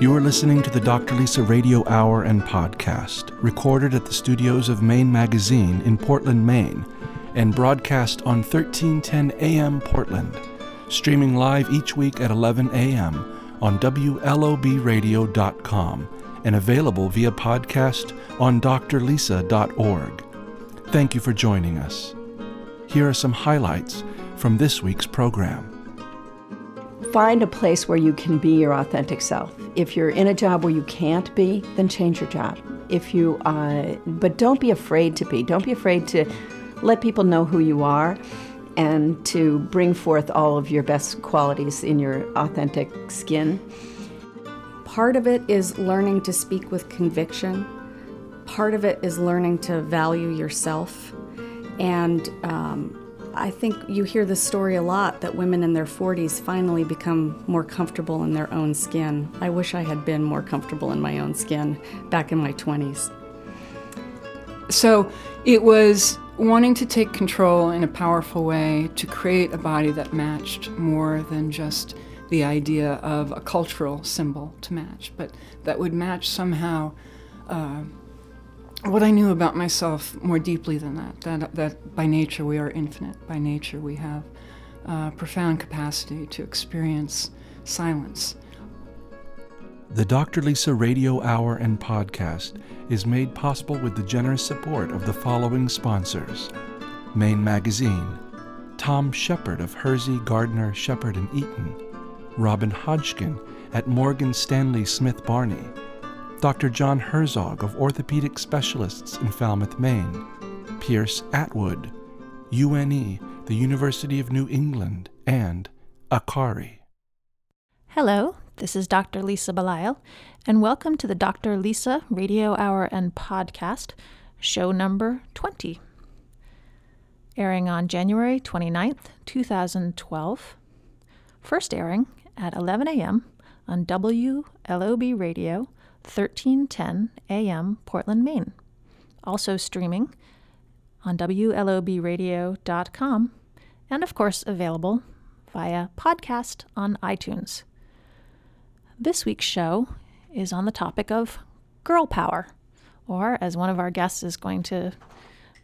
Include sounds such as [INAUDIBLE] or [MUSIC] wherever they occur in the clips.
You are listening to the Dr. Lisa Radio Hour and Podcast, recorded at the studios of Maine Magazine in Portland, Maine, and broadcast on 1310 AM Portland, streaming live each week at 11 a.m. on WLOBradio.com and available via podcast on drlisa.org. Thank you for joining us. Here are some highlights from this week's program. Find a place where you can be your authentic self. If you're in a job where you can't be, then change your job. If you, uh, but don't be afraid to be. Don't be afraid to let people know who you are and to bring forth all of your best qualities in your authentic skin. Part of it is learning to speak with conviction. Part of it is learning to value yourself. And um, I think you hear this story a lot that women in their 40s finally become more comfortable in their own skin. I wish I had been more comfortable in my own skin back in my 20s. So it was wanting to take control in a powerful way to create a body that matched more than just the idea of a cultural symbol to match, but that would match somehow uh, what I knew about myself more deeply than that, that, that by nature we are infinite, by nature we have uh, profound capacity to experience silence. The Dr. Lisa Radio Hour and Podcast is made possible with the generous support of the following sponsors Maine Magazine, Tom Shepard of Hersey, Gardner, Shepard, and Eaton, Robin Hodgkin at Morgan Stanley Smith Barney, Dr. John Herzog of Orthopedic Specialists in Falmouth, Maine, Pierce Atwood, UNE, the University of New England, and Akari. Hello, this is Dr. Lisa Belisle, and welcome to the Dr. Lisa Radio Hour and Podcast, show number 20. Airing on January 29th, 2012. First airing at 11 a.m. on WLOB Radio 1310 AM, Portland, Maine. Also streaming on WLOBradio.com and, of course, available via podcast on iTunes. This week's show is on the topic of girl power, or as one of our guests is going to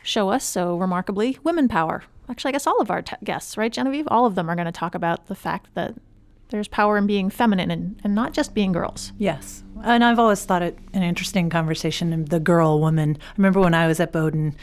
show us so remarkably, women power. Actually, I guess all of our t- guests, right, Genevieve? All of them are going to talk about the fact that there's power in being feminine and, and not just being girls. Yes. And I've always thought it an interesting conversation, the girl woman. I remember when I was at Bowdoin,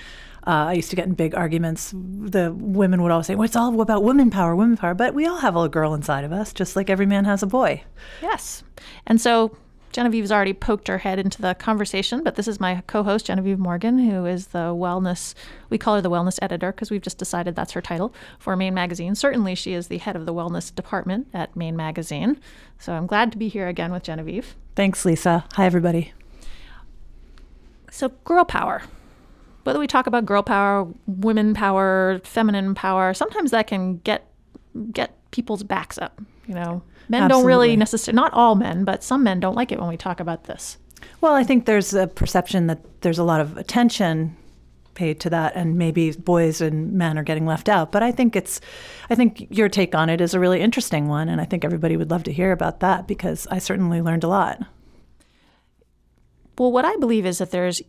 uh, I used to get in big arguments. The women would always say, well, it's all about women power, women power. But we all have a girl inside of us, just like every man has a boy. Yes. And so Genevieve's already poked her head into the conversation, but this is my co host, Genevieve Morgan, who is the wellness, we call her the wellness editor because we've just decided that's her title for Maine Magazine. Certainly, she is the head of the wellness department at Maine Magazine. So I'm glad to be here again with Genevieve. Thanks, Lisa. Hi, everybody. So, girl power. Whether we talk about girl power, women power, feminine power, sometimes that can get get people's backs up, you know. Men Absolutely. don't really necessarily, not all men, but some men don't like it when we talk about this. Well, I think there's a perception that there's a lot of attention paid to that and maybe boys and men are getting left out but i think it's i think your take on it is a really interesting one and i think everybody would love to hear about that because i certainly learned a lot well what i believe is that there's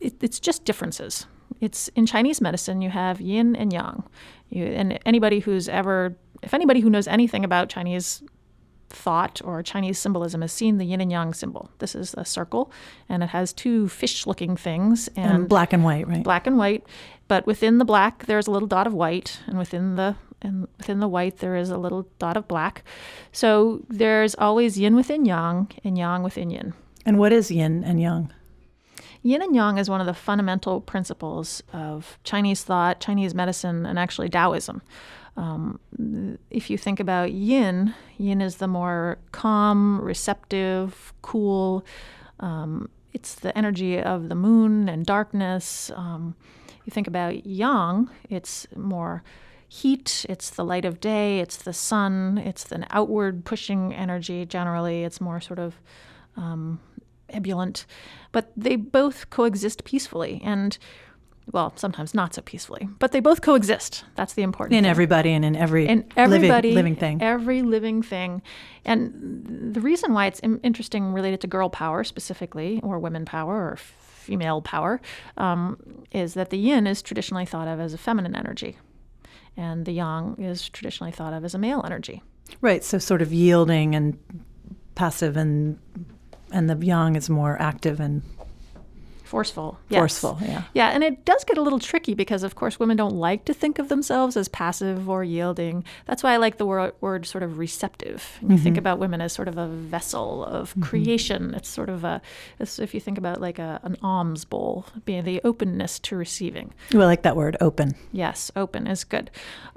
it, it's just differences it's in chinese medicine you have yin and yang you, and anybody who's ever if anybody who knows anything about chinese thought or Chinese symbolism has seen the yin and yang symbol. This is a circle, and it has two fish-looking things and, and, black and white, right? Black and white, but within the black there's a little dot of white, and within the and within the white there is a little dot of black. So there's always yin within yang and yang within yin. And what is yin and yang? Yin and yang is one of the fundamental principles of Chinese thought, Chinese medicine, and actually Taoism. Um, if you think about yin, yin is the more calm, receptive, cool. Um, it's the energy of the moon and darkness. Um, you think about yang, it's more heat, it's the light of day, it's the sun, it's an outward pushing energy generally. It's more sort of um, ebullient. But they both coexist peacefully. And well, sometimes not so peacefully, but they both coexist. That's the important in thing. everybody and in every in everybody, living, living thing. every living thing. And the reason why it's interesting related to girl power specifically, or women power, or female power, um, is that the yin is traditionally thought of as a feminine energy, and the yang is traditionally thought of as a male energy. Right. So sort of yielding and passive, and and the yang is more active and Forceful. Yes. forceful. Yeah. Yeah, and it does get a little tricky because, of course, women don't like to think of themselves as passive or yielding. That's why I like the word, word sort of receptive. You think about women as sort of a vessel of creation. It's sort of a, it's, if you think about like a, an alms bowl, being the openness to receiving. Ooh, I like that word, open. Yes, open is good.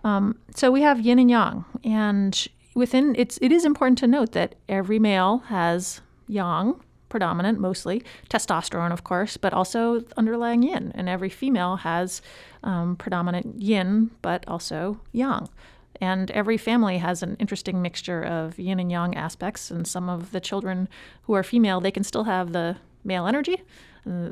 Um, so we have yin and yang, and within it's it is important to note that every male has yang predominant mostly testosterone of course but also underlying yin and every female has um, predominant yin but also yang and every family has an interesting mixture of yin and yang aspects and some of the children who are female they can still have the male energy uh,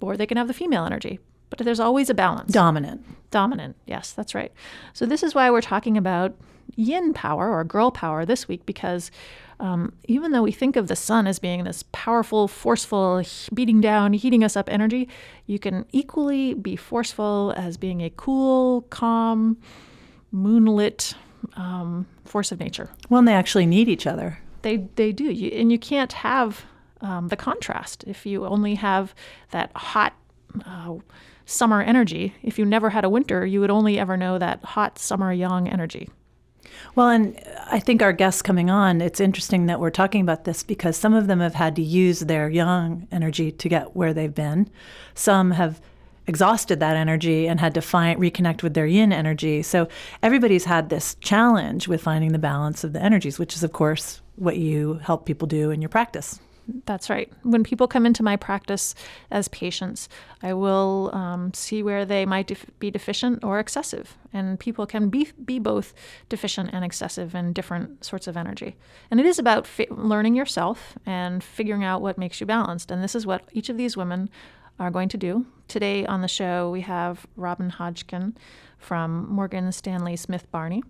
or they can have the female energy but there's always a balance Dominant. Dominant. Yes, that's right. So this is why we're talking about yin power or girl power this week because um, even though we think of the sun as being this powerful, forceful, beating down, heating us up energy, you can equally be forceful as being a cool, calm, moonlit um, force of nature. Well, and they actually need each other. They they do, you, and you can't have um, the contrast if you only have that hot uh, summer energy. If you never had a winter, you would only ever know that hot summer yang energy. Well, and I think our guests coming on, it's interesting that we're talking about this because some of them have had to use their yang energy to get where they've been. Some have exhausted that energy and had to find reconnect with their yin energy. So everybody's had this challenge with finding the balance of the energies, which is of course what you help people do in your practice. That's right. When people come into my practice as patients, I will um, see where they might def- be deficient or excessive. And people can be, be both deficient and excessive in different sorts of energy. And it is about fi- learning yourself and figuring out what makes you balanced. And this is what each of these women are going to do. Today on the show, we have Robin Hodgkin from Morgan Stanley Smith Barney.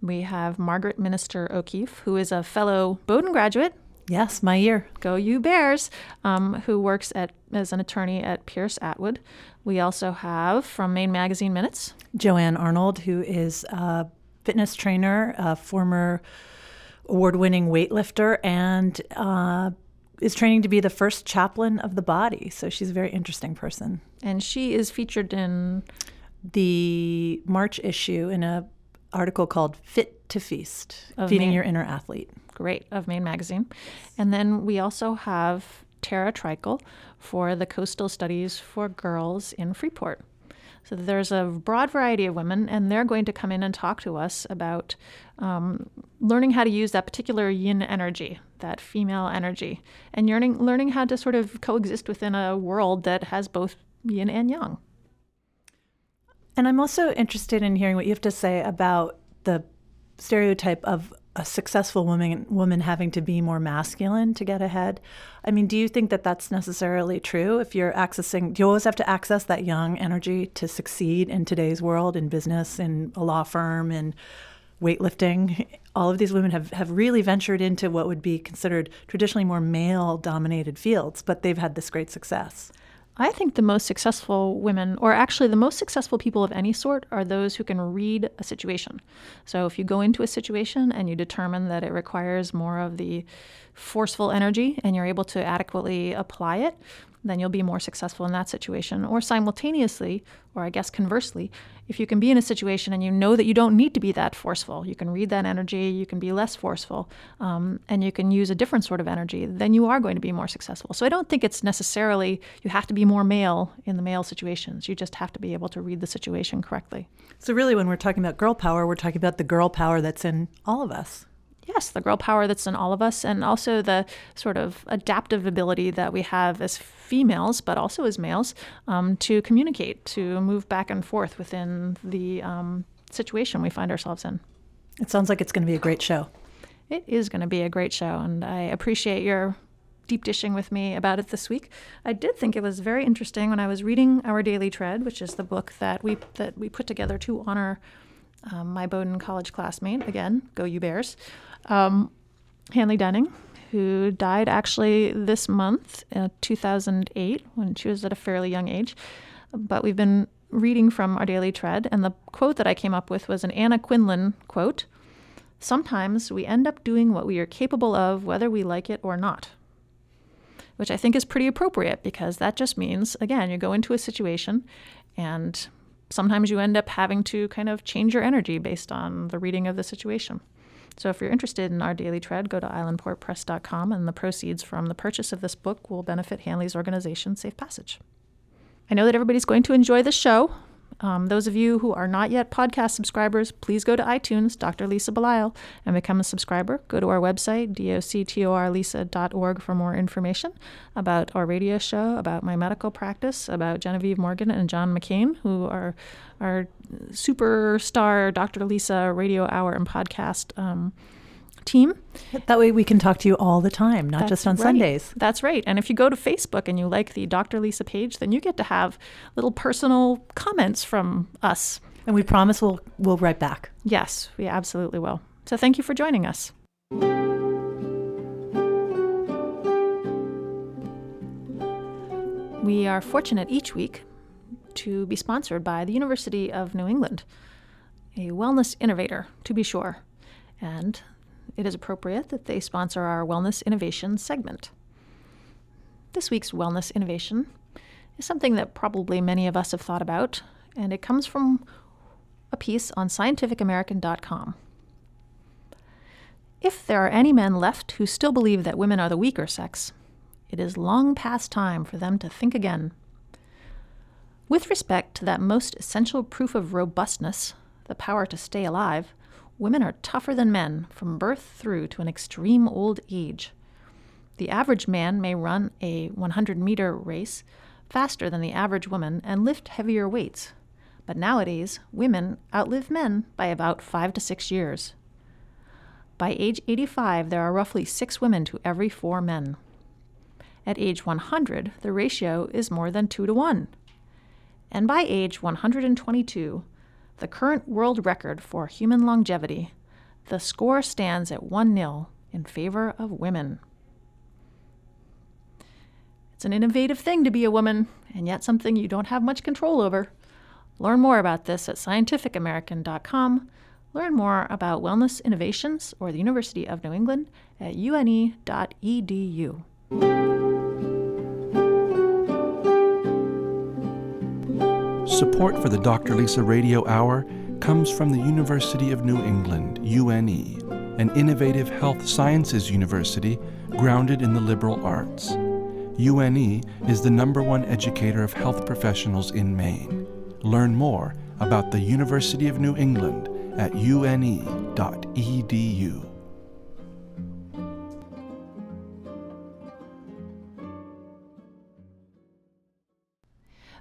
We have Margaret Minister O'Keefe, who is a fellow Bowdoin graduate Yes, my year. Go You Bears, um, who works at as an attorney at Pierce Atwood. We also have from Maine Magazine Minutes. Joanne Arnold, who is a fitness trainer, a former award winning weightlifter, and uh, is training to be the first chaplain of the body. So she's a very interesting person. And she is featured in The March issue in a article called Fit to Feast, Of Feeding Maine. Your Inner Athlete. Great of Maine Magazine. And then we also have Tara Trikel for the Coastal Studies for Girls in Freeport. So there's a broad variety of women, and they're going to come in and talk to us about um, learning how to use that particular yin energy, that female energy, and learning how to sort of coexist within a world that has both yin and yang. And I'm also interested in hearing what you have to say about the stereotype of a successful woman woman having to be more masculine to get ahead. I mean, do you think that that's necessarily true? If you're accessing, do you always have to access that yang energy to succeed in today's world, in business, in a law firm, in weightlifting? All of these women have, have really ventured into what would be considered traditionally more male dominated fields, but they've had this great success. I think the most successful women, or actually the most successful people of any sort, are those who can read a situation. So if you go into a situation and you determine that it requires more of the forceful energy and you're able to adequately apply it, then you'll be more successful in that situation. Or simultaneously, or I guess conversely, if you can be in a situation and you know that you don't need to be that forceful, you can read that energy, you can be less forceful, um, and you can use a different sort of energy, then you are going to be more successful. So I don't think it's necessarily you have to be more male in the male situations. You just have to be able to read the situation correctly. So, really, when we're talking about girl power, we're talking about the girl power that's in all of us. Yes, the girl power that's in all of us, and also the sort of adaptive ability that we have as females, but also as males, um, to communicate, to move back and forth within the um, situation we find ourselves in. It sounds like it's going to be a great show. It is going to be a great show, and I appreciate your deep dishing with me about it this week. I did think it was very interesting when I was reading Our Daily Tread, which is the book that we that we put together to honor um, my Bowdoin College classmate. Again, go you Bears. Um, Hanley Denning, who died actually this month, uh, 2008, when she was at a fairly young age. But we've been reading from Our Daily Tread, and the quote that I came up with was an Anna Quindlen quote Sometimes we end up doing what we are capable of, whether we like it or not. Which I think is pretty appropriate because that just means, again, you go into a situation and sometimes you end up having to kind of change your energy based on the reading of the situation. So if you're interested in our daily tread, go to islandportpress.com and the proceeds from the purchase of this book will benefit Hanley's organization, Safe Passage. I know that everybody's going to enjoy the show. Um, those of you who are not yet podcast subscribers, please go to iTunes, Dr. Lisa Belisle, and become a subscriber. Go to our website, doctorlisa.org, for more information about our radio show, about my medical practice, about Genevieve Morgan and John McCain, who are our superstar Dr. Lisa radio hour and podcast um, team. That way we can talk to you all the time, not That's just on right. Sundays. That's right. And if you go to Facebook and you like the Dr. Lisa page, then you get to have little personal comments from us. And we promise we'll we'll write back. Yes, we absolutely will. So thank you for joining us. We are fortunate each week to be sponsored by the University of New England, a wellness innovator, to be sure. And it is appropriate that they sponsor our Wellness Innovation segment. This week's Wellness Innovation is something that probably many of us have thought about, and it comes from a piece on scientificamerican.com. If there are any men left who still believe that women are the weaker sex, it is long past time for them to think again. With respect to that most essential proof of robustness, the power to stay alive, women are tougher than men from birth through to an extreme old age. The average man may run a 100 meter race faster than the average woman and lift heavier weights, but nowadays women outlive men by about five to six years. By age 85, there are roughly six women to every four men. At age 100, the ratio is more than 2 to 1. And by age 122, the current world record for human longevity, the score stands at 1 0 in favor of women. It's an innovative thing to be a woman, and yet something you don't have much control over. Learn more about this at scientificamerican.com. Learn more about wellness innovations or the University of New England at une.edu. Support for the Dr. Lisa Radio Hour comes from the University of New England, UNE, an innovative health sciences university grounded in the liberal arts. UNE is the number one educator of health professionals in Maine. Learn more about the University of New England at une.edu.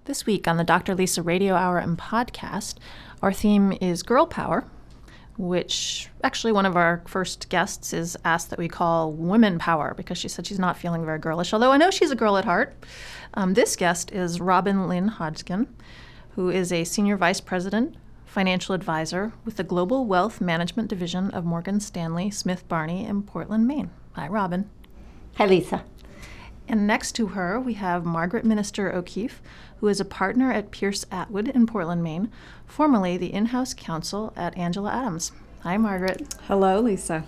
This week on the Dr. Lisa Radio Hour and podcast, our theme is girl power, which actually one of our first guests is asked that we call women power because she said she's not feeling very girlish, although I know she's a girl at heart. Um, this guest is Robin Lynn Hodgkin, who is a senior vice president, financial advisor with the Global Wealth Management Division of Morgan Stanley Smith Barney in Portland, Maine. Hi, Robin. Hi, Lisa. And next to her, we have Margaret Minister O'Keefe, who is a partner at Pierce Atwood in Portland, Maine, formerly the in house counsel at Angela Adams. Hi, Margaret. Hello, Lisa.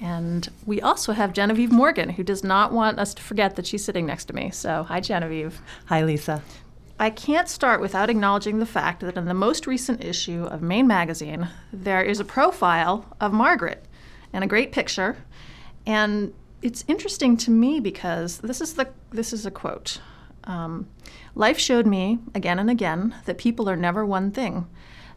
And we also have Genevieve Morgan, who does not want us to forget that she's sitting next to me. So, hi, Genevieve. Hi, Lisa. I can't start without acknowledging the fact that in the most recent issue of Maine Magazine, there is a profile of Margaret and a great picture. And it's interesting to me because this is the this is a quote. Um, Life showed me again and again that people are never one thing,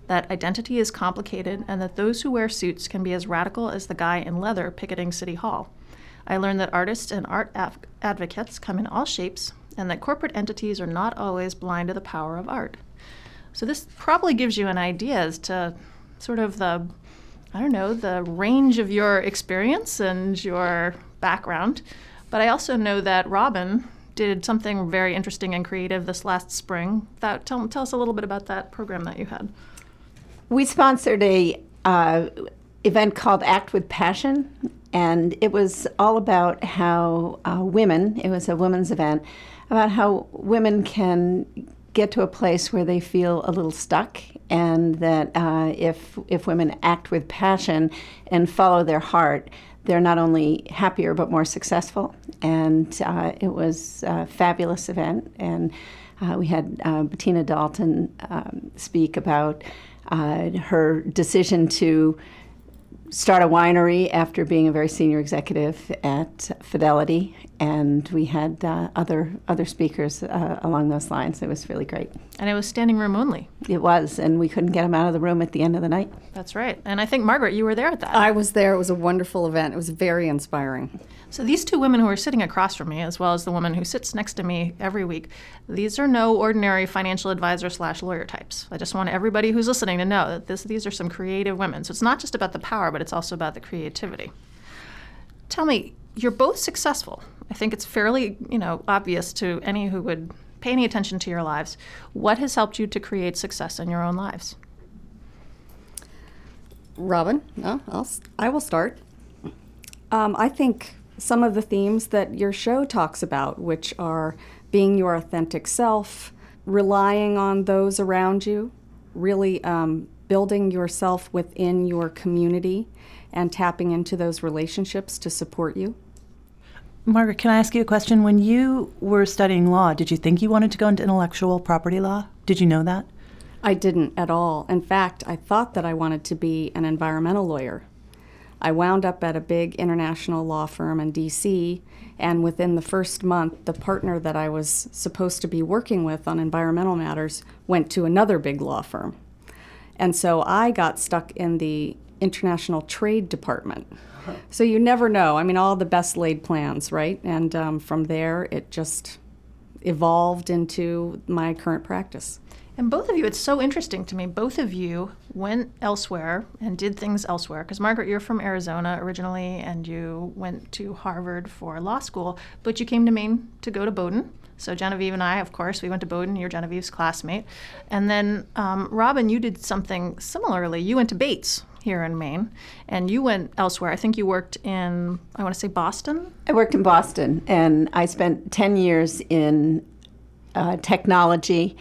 that identity is complicated, and that those who wear suits can be as radical as the guy in leather picketing City Hall. I learned that artists and art advocates come in all shapes, and that corporate entities are not always blind to the power of art. So, this probably gives you an idea as to sort of the, I don't know, the range of your experience and your background. But I also know that Robin did something very interesting and creative this last spring. That, tell, tell us a little bit about that program that you had. We sponsored a uh, event called Act with Passion, and it was all about how uh, women. It was a women's event about how women can get to a place where they feel a little stuck, and that uh, if if women act with passion and follow their heart, they're not only happier but more successful. And uh, it was a fabulous event, and uh, we had uh, Bettina Dalton um, speak about uh, her decision to start a winery after being a very senior executive at Fidelity, and we had uh, other other speakers uh, along those lines. It was really great. And it was standing room only. It was, and we couldn't get them out of the room at the end of the night. That's right. And I think Margaret, you were there at that. I was there. It was a wonderful event. It was very inspiring. So these two women who are sitting across from me, as well as the woman who sits next to me every week, these are no ordinary financial advisor slash lawyer types. I just want everybody who's listening to know that this, these are some creative women. So it's not just about the power, but it's also about the creativity. Tell me, you're both successful. I think it's fairly, you know, obvious to any who would pay any attention to your lives. What has helped you to create success in your own lives? Robin, no, I'll, I will start. Um, I think some of the themes that your show talks about, which are being your authentic self, relying on those around you, really um, building yourself within your community, and tapping into those relationships to support you. Margaret, can I ask you a question? When you were studying law, did you think you wanted to go into intellectual property law? Did you know that? I didn't at all. In fact, I thought that I wanted to be an environmental lawyer. I wound up at a big international law firm in DC, and within the first month, the partner that I was supposed to be working with on environmental matters went to another big law firm. And so I got stuck in the international trade department. So you never know. I mean, all the best laid plans, right? And um, from there, it just evolved into my current practice. And both of you, it's so interesting to me. Both of you went elsewhere and did things elsewhere. Because, Margaret, you're from Arizona originally, and you went to Harvard for law school, but you came to Maine to go to Bowdoin. So, Genevieve and I, of course, we went to Bowdoin. You're Genevieve's classmate. And then, um, Robin, you did something similarly. You went to Bates here in Maine, and you went elsewhere. I think you worked in, I want to say Boston? I worked in Boston, and I spent 10 years in uh, technology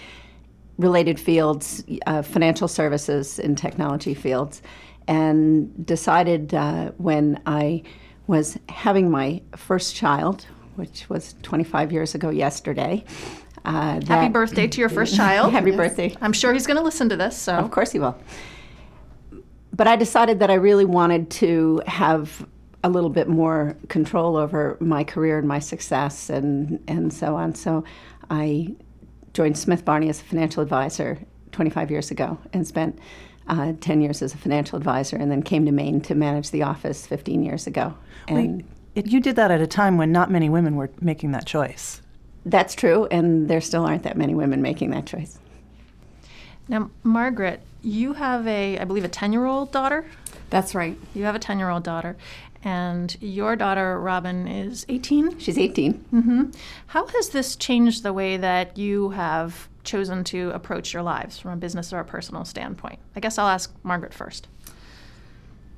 related fields, uh, financial services in technology fields, and decided uh, when I was having my first child, which was 25 years ago yesterday. Uh, Happy birthday to your first [LAUGHS] child. Happy yes. birthday. I'm sure he's going to listen to this. So Of course he will. But I decided that I really wanted to have a little bit more control over my career and my success and, and so on. So I joined Smith Barney as a financial advisor 25 years ago and spent uh, 10 years as a financial advisor and then came to Maine to manage the office 15 years ago. And Wait, you did that at a time when not many women were making that choice. That's true, and there still aren't that many women making that choice. Now, Margaret, you have a, I believe, a 10 year old daughter? That's right. You have a 10 year old daughter. And your daughter, Robin, is 18? She's 18. Mm-hmm. How has this changed the way that you have chosen to approach your lives from a business or a personal standpoint? I guess I'll ask Margaret first.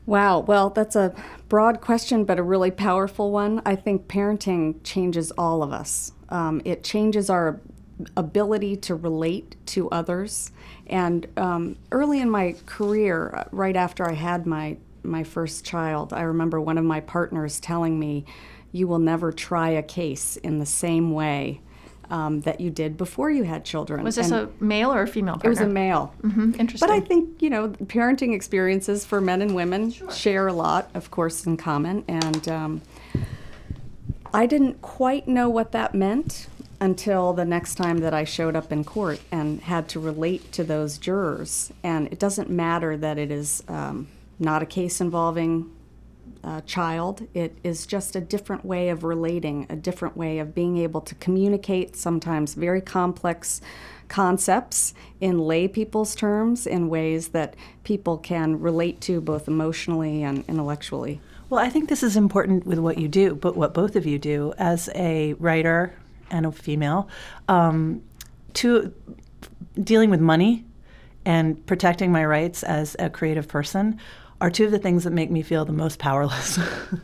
Wow, well, that's a broad question, but a really powerful one. I think parenting changes all of us. Um, it changes our ability to relate to others. And um, early in my career, uh, right after I had my my first child, I remember one of my partners telling me, "You will never try a case in the same way." Um, that you did before you had children. Was this and a male or a female partner? It was a male. Mm-hmm. Interesting. But I think, you know, parenting experiences for men and women sure. share a lot, of course, in common. And um, I didn't quite know what that meant until the next time that I showed up in court and had to relate to those jurors. And it doesn't matter that it is um, not a case involving a child. It is just a different way of relating, a different way of being able to communicate sometimes very complex concepts in lay people's terms in ways that people can relate to both emotionally and intellectually. Well, I think this is important with what you do, but what both of you do as a writer and a female, um, to dealing with money and protecting my rights as a creative person are two of the things that make me feel the most powerless.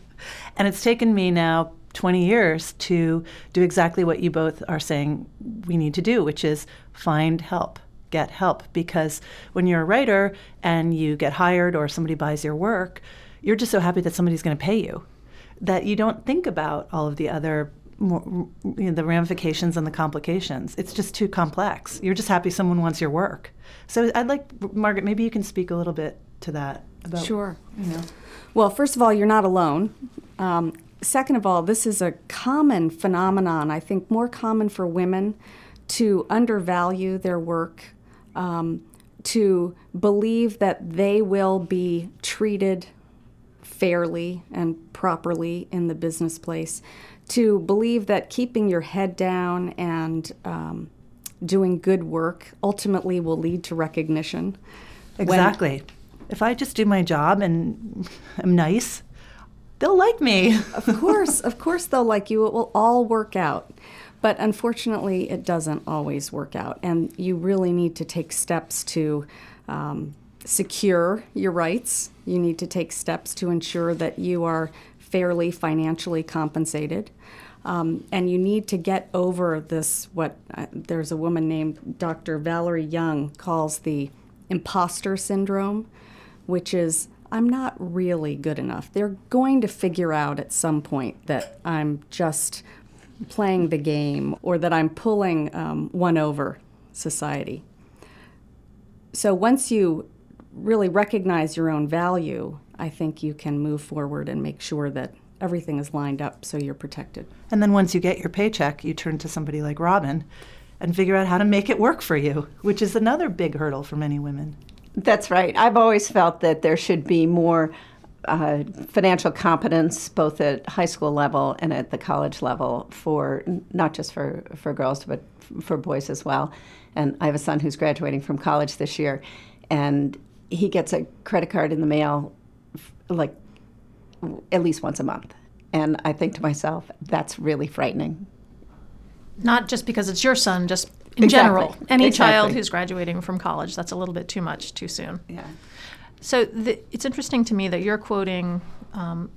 [LAUGHS] and it's taken me now 20 years to do exactly what you both are saying we need to do, which is find help, get help. Because when you're a writer and you get hired or somebody buys your work, you're just so happy that somebody's going to pay you that you don't think about all of the other more, you know, the ramifications and the complications. It's just too complex. You're just happy someone wants your work. So I'd like Margaret, maybe you can speak a little bit to that. About, sure. You know. Well, first of all, you're not alone. Um, second of all, this is a common phenomenon. I think more common for women to undervalue their work, um, to believe that they will be treated fairly and properly in the business place, to believe that keeping your head down and um, doing good work ultimately will lead to recognition. Exactly. When, if I just do my job and [LAUGHS] I'm nice, they'll like me. [LAUGHS] of course, of course they'll like you. It will all work out. But unfortunately, it doesn't always work out. And you really need to take steps to um, secure your rights. You need to take steps to ensure that you are fairly financially compensated. Um, and you need to get over this, what uh, there's a woman named Dr. Valerie Young calls the imposter syndrome, which is I'm not really good enough. They're going to figure out at some point that I'm just playing the game or that I'm pulling um, one over society. So once you really recognize your own value, I think you can move forward and make sure that everything is lined up so you're protected. And then once you get your paycheck, you turn to somebody like Robin and figure out how to make it work for you, which is another big hurdle for many women. That's right. I've always felt that there should be more uh, financial competence both at high school level and at the college level for not just for, for girls but for boys as well. And I have a son who's graduating from college this year, and he gets a credit card in the mail like at least once a month. And I think to myself, that's really frightening. Not just because it's your son, just in exactly. general. Any exactly. child who's graduating from college, that's a little bit too much too soon. Yeah. So the, it's interesting to me that you're quoting um,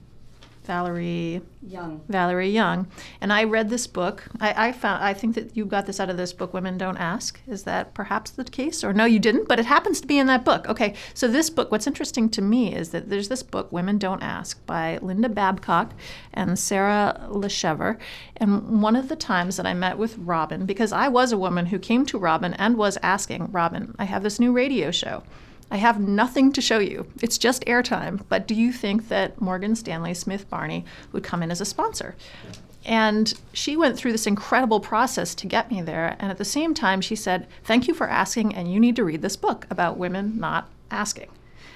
Valerie Young. Valerie Young. And I read this book. I, I, found I think that you got this out of this book, Women Don't Ask. Is that perhaps the case? Or no, you didn't, but it happens to be in that book. Okay, so this book, what's interesting to me is that there's this book, Women Don't Ask, by Linda Babcock and Sara Laschever. And one of the times that I met with Robin, because I was a woman who came to Robin and was asking, Robin, I have this new radio show. I have nothing to show you. It's just airtime. But do you think that Morgan Stanley Smith Barney would come in as a sponsor? And she went through this incredible process to get me there. And at the same time, she said, Thank you for asking, and you need to read this book about women not asking.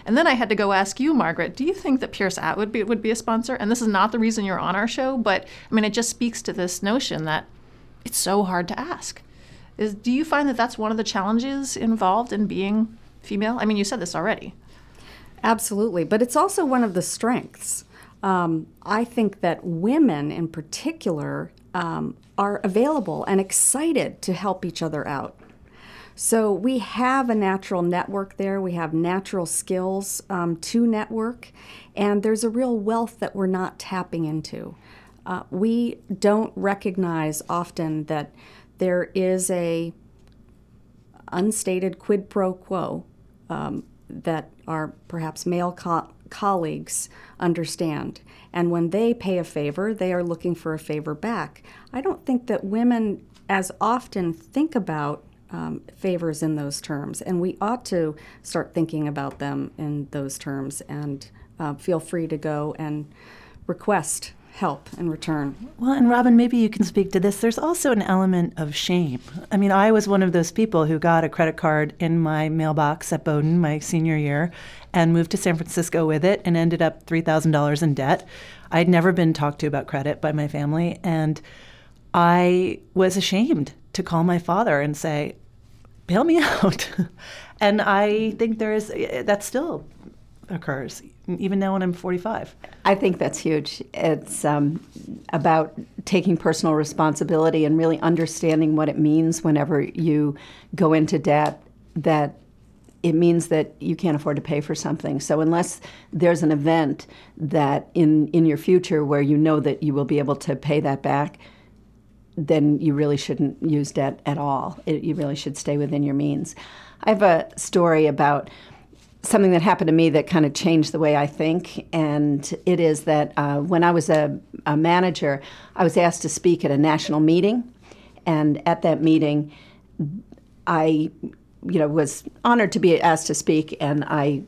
And then I had to go ask you, Margaret, do you think that Pierce Atwood be, would be a sponsor? And this is not the reason you're on our show, but I mean, it just speaks to this notion that it's so hard to ask. Is, do you find that that's one of the challenges involved in being female? I mean, you said this already. Absolutely, but it's also one of the strengths. Um, I think that women in particular um, are available and excited to help each other out. So we have a natural network there. We have natural skills um, to network, and there's a real wealth that we're not tapping into. Uh, we don't recognize often that there is a unstated quid pro quo um, that our perhaps male co- colleagues understand. And when they pay a favor, they are looking for a favor back. I don't think that women as often think about um, favors in those terms, and we ought to start thinking about them in those terms and uh, feel free to go and request help in return. Well, and Robin, maybe you can speak to this. There's also an element of shame. I mean, I was one of those people who got a credit card in my mailbox at Bowdoin my senior year and moved to San Francisco with it and ended up $3,000 in debt. I'd never been talked to about credit by my family. And I was ashamed to call my father and say, bail me [LAUGHS] out. and I think there is, that still occurs even now when I'm 45. I think that's huge. It's um, about taking personal responsibility and really understanding what it means whenever you go into debt. That it means that you can't afford to pay for something. So unless there's an event that in in your future where you know that you will be able to pay that back, then you really shouldn't use debt at all. It, you really should stay within your means. I have a story about something that happened to me that kind of changed the way I think, and it is that uh, when I was a, a manager, I was asked to speak at a national meeting, and at that meeting, I, you know, was honored to be asked to speak, and I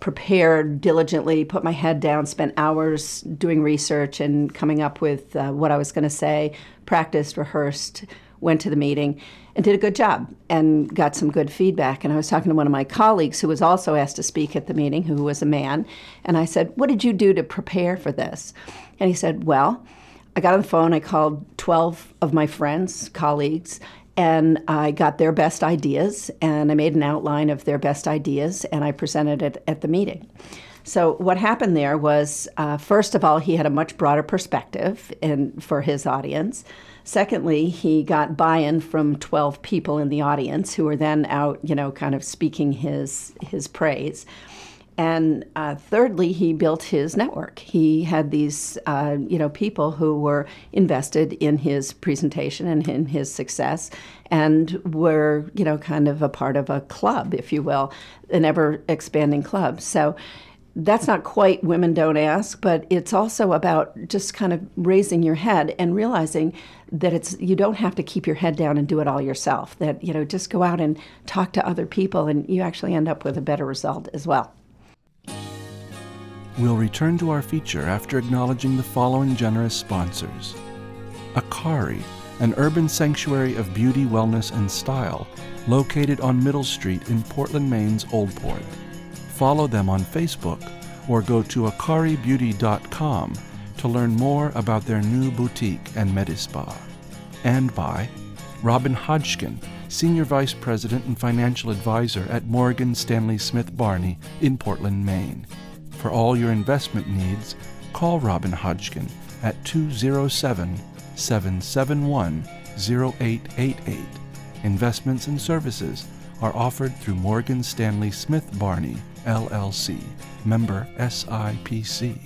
prepared diligently, put my head down, spent hours doing research and coming up with uh, what I was going to say, practiced, rehearsed, went to the meeting, and did a good job and got some good feedback. And I was talking to one of my colleagues who was also asked to speak at the meeting, who was a man, and I said, What did you do to prepare for this? And he said, Well, I got on the phone, I called 12 of my friends, colleagues, and I got their best ideas, and I made an outline of their best ideas, and I presented it at the meeting. So what happened there was, uh, first of all, he had a much broader perspective in, for his audience. Secondly, he got buy-in from 12 people in the audience who were then out, you know, kind of speaking his his praise. And uh, thirdly, he built his network. He had these, uh, you know, people who were invested in his presentation and in his success, and were, you know, kind of a part of a club, if you will, an ever expanding club. So that's not quite women don't ask, but it's also about just kind of raising your head and realizing that it's you don't have to keep your head down and do it all yourself. That you know, just go out and talk to other people, and you actually end up with a better result as well. We'll return to our feature after acknowledging the following generous sponsors Akari, an urban sanctuary of beauty, wellness, and style, located on Middle Street in Portland, Maine's Old Port. Follow them on Facebook or go to akaribeauty.com to learn more about their new boutique and Medispa. And by Robin Hodgkin, Senior Vice President and Financial Advisor at Morgan Stanley Smith Barney in Portland, Maine. For all your investment needs, call Robin Hodgkin at 207 771 0888. Investments and services are offered through Morgan Stanley Smith Barney, LLC, member SIPC.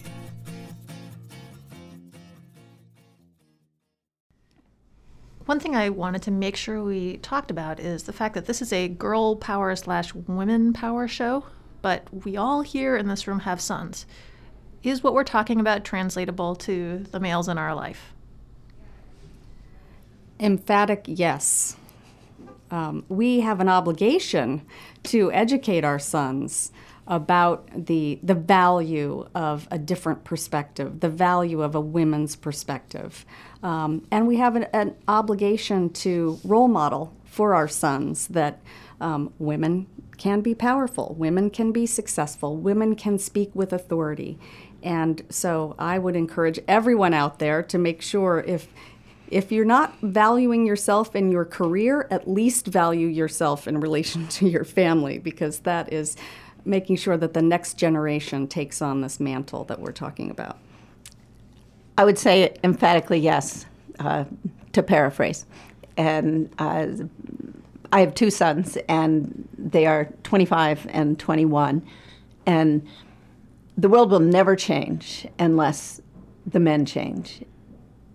One thing I wanted to make sure we talked about is the fact that this is a girl power slash women power show, but we all here in this room have sons. Is what we're talking about translatable to the males in our life? Emphatic yes. Um, we have an obligation to educate our sons about the the value of a different perspective, the value of a women's perspective, um, and we have an, an, obligation to role model for our sons that um, women can be powerful, women can be successful, women can speak with authority, and so I would encourage everyone out there to make sure if if you're not valuing yourself in your career, at least value yourself in relation [LAUGHS] to your family because that is making sure that the next generation takes on this mantle that we're talking about? I would say emphatically yes, uh, to paraphrase. And uh, I have two sons, and they are 25 and 21. And the world will never change unless the men change.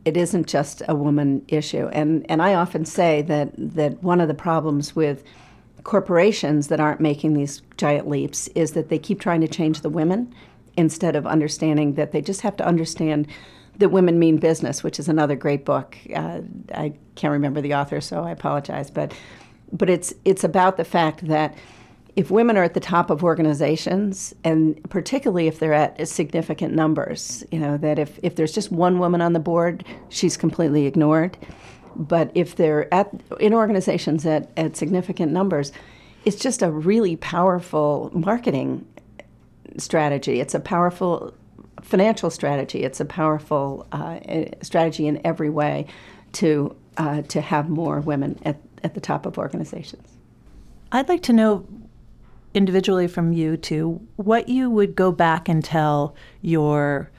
It isn't just a woman issue. And, and I often say that, that one of the problems with corporations that aren't making these giant leaps is that they keep trying to change the women instead of understanding that they just have to understand that women mean business, which is another great book. Uh, I can't remember the author, so I apologize, but but it's it's about the fact that if women are at the top of organizations, and particularly if they're at significant numbers, you know that if if there's just one woman on the board, she's completely ignored. But if they're at in organizations at, at significant numbers, it's just a really powerful marketing strategy. It's a powerful financial strategy. It's a powerful uh, strategy in every way to uh, to have more women at, at the top of organizations. I'd like to know individually from you two what you would go back and tell your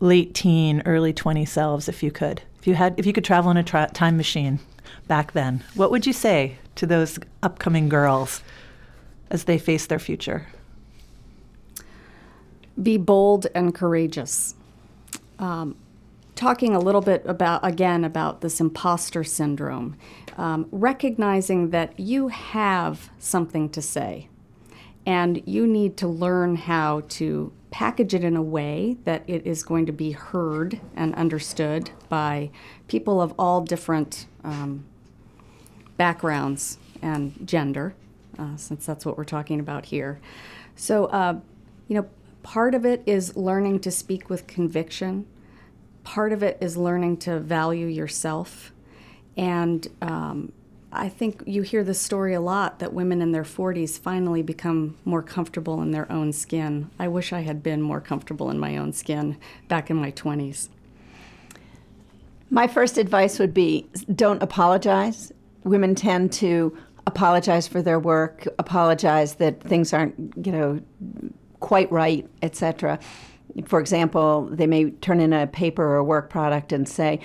late teen, early 20 selves if you could. If you had if you could travel in a tra- time machine back then, what would you say to those upcoming girls as they face their future? Be bold and courageous. Um, talking a little bit about again about this imposter syndrome, um, recognizing that you have something to say, and you need to learn how to package it in a way that it is going to be heard and understood by people of all different um, backgrounds and gender, uh, since that's what we're talking about here. So, uh, you know, part of it is learning to speak with conviction part of it is learning to value yourself. And um, I think you hear this story a lot that women in their 40s finally become more comfortable in their own skin. I wish I had been more comfortable in my own skin back in my 20s. My first advice would be don't apologize. Women tend to apologize for their work, apologize that things aren't, you know, quite right, etc for example, they may turn in a paper or work product and say,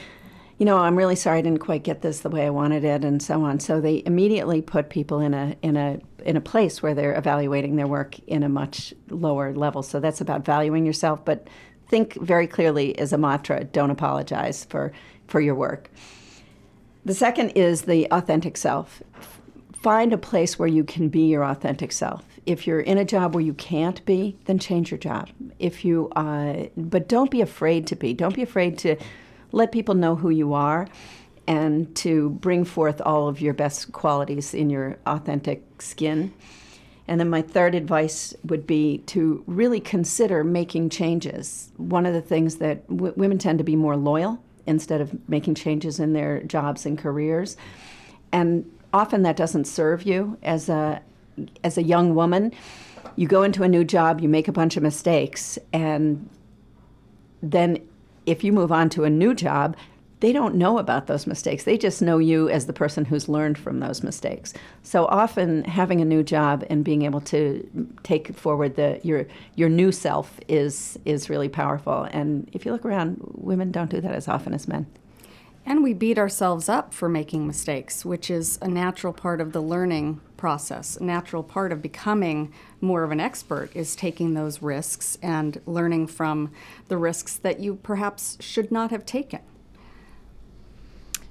you know, I'm really sorry I didn't quite get this the way I wanted it, and so on. So they immediately put people in a in a in a place where they're evaluating their work in a much lower level. So that's about valuing yourself, but think very clearly as a mantra: don't apologize for for your work. The second is the authentic self. Find a place where you can be your authentic self if you're in a job where you can't be, then change your job. If you, uh, but don't be afraid to be. Don't be afraid to let people know who you are, and to bring forth all of your best qualities in your authentic skin. And then my third advice would be to really consider making changes. One of the things that w- women tend to be more loyal instead of making changes in their jobs and careers. And often that doesn't serve you as a as a young woman, you go into a new job, you make a bunch of mistakes, and then if you move on to a new job, they don't know about those mistakes. They just know you as the person who's learned from those mistakes. So often, having a new job and being able to take forward the your your new self is is really powerful. And if you look around, women don't do that as often as men. And we beat ourselves up for making mistakes, which is a natural part of the learning process. A natural part of becoming more of an expert is taking those risks and learning from the risks that you perhaps should not have taken.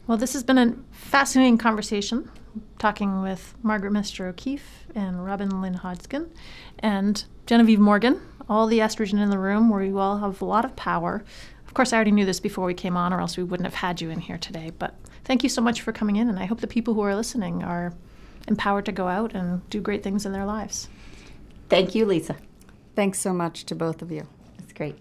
Well, this has been a fascinating conversation talking with Margaret Mr. O'Keefe and Robin Lynn Hodgkin and Genevieve Morgan, all the estrogen in the room, where you all have a lot of power Of course, I already knew this before we came on, or else we wouldn't have had you in here today. But thank you so much for coming in, and I hope the people who are listening are empowered to go out and do great things in their lives. Thank you, Lisa. Thanks so much to both of you. It's great.